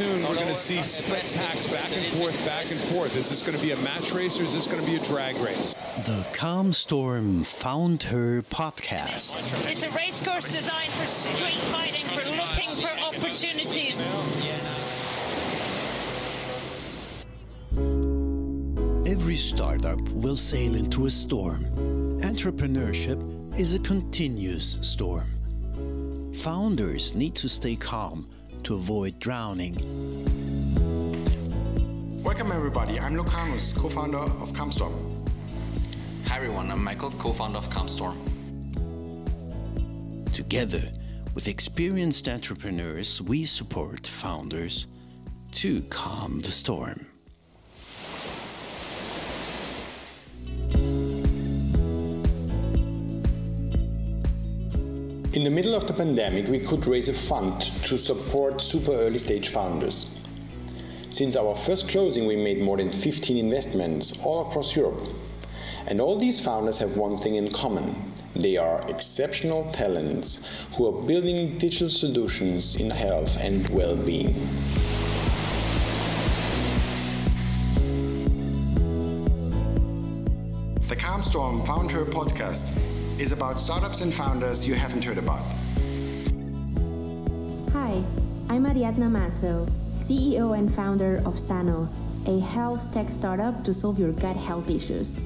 soon we're going to see split tacks back and forth, back and forth. Is this going to be a match race or is this going to be a drag race? The Calm Storm Found Her podcast. It's a race course designed for street fighting, for looking for opportunities. Every startup will sail into a storm. Entrepreneurship is a continuous storm. Founders need to stay calm to avoid drowning. Welcome, everybody. I'm Lucanus, co founder of Calmstorm. Hi, everyone. I'm Michael, co founder of Calmstorm. Together with experienced entrepreneurs, we support founders to calm the storm. In the middle of the pandemic, we could raise a fund to support super early stage founders. Since our first closing, we made more than 15 investments all across Europe. And all these founders have one thing in common they are exceptional talents who are building digital solutions in health and well being. The Calmstorm Found Her podcast is about startups and founders you haven't heard about. Hi, I'm Ariadna Masso, CEO and founder of Sano, a health tech startup to solve your gut health issues.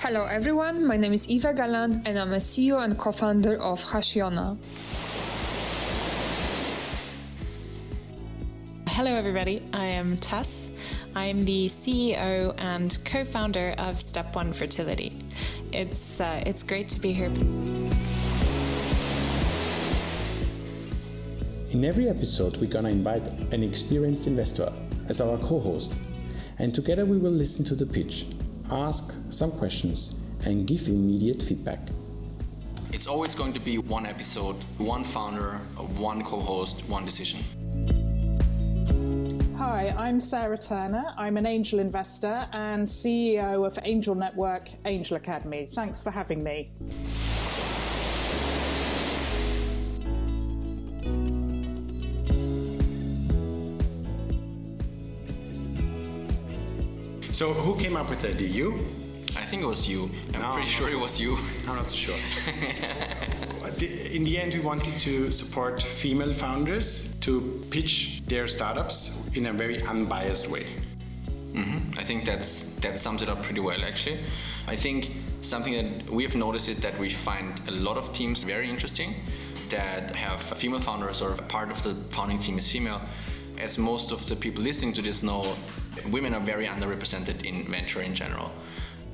Hello everyone, my name is Eva Galland and I'm a CEO and co-founder of Hashiona. Hello everybody, I am Tess. I'm the CEO and co-founder of Step One Fertility. It's uh, it's great to be here. In every episode, we're gonna invite an experienced investor as our co-host, and together we will listen to the pitch, ask some questions, and give immediate feedback. It's always going to be one episode, one founder, one co host, one decision. Hi, I'm Sarah Turner. I'm an angel investor and CEO of Angel Network Angel Academe. Thanks for having me. So, who came up with the idea? You? I think it was you. I'm No, pretty I'm sure not- it was you. I'm not so sure. In the end, we wanted to support female founders to pitch their startups in a very unbiased way. hmm I think that's that sums it up pretty well, actually. I think something that we have noticed is that we find a lot of teams very interesting that have female founders or part of the founding team is female. As most of the people listening to this know, women are very underrepresented in venture in general.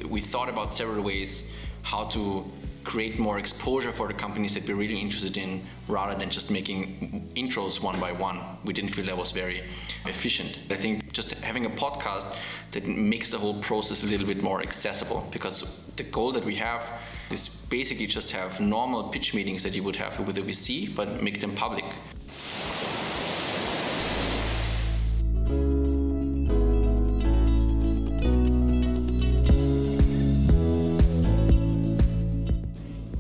We thought about several ways how to create more exposure for the companies that we're really interested in rather than just making intros one by one. We didn't feel that was very efficient. I think just having a podcast that makes the whole process a little bit more accessible because the goal that we have is basically just have normal pitch meetings that you would have with a VC but make them public.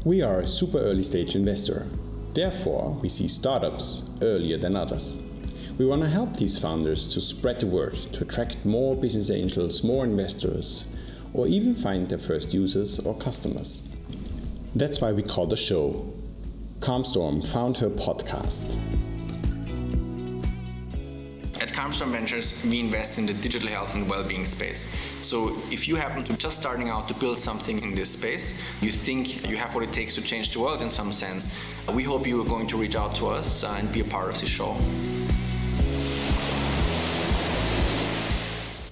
We are a super early stage investor. Therefore, we see startups earlier than others. We want to help these founders to spread the word, to attract more business angels, more investors, or even find their first users or customers. That's why we call the show Calmstorm Found Her Podcast. Calmstorm Ventures, we invest in the digital health and well-being space. So if you happen to just starting out to build something in this space, you think you have what it takes to change the world in some sense, we hope you are going to reach out to us uh, and be a part of this show.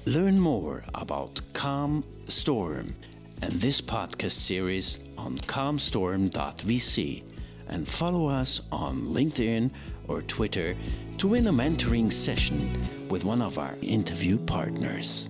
Learn more about Calm Storm and this podcast series on calmstorm.vc and follow us on LinkedIn or Twitter to win a mentoring session with one of our interview partners.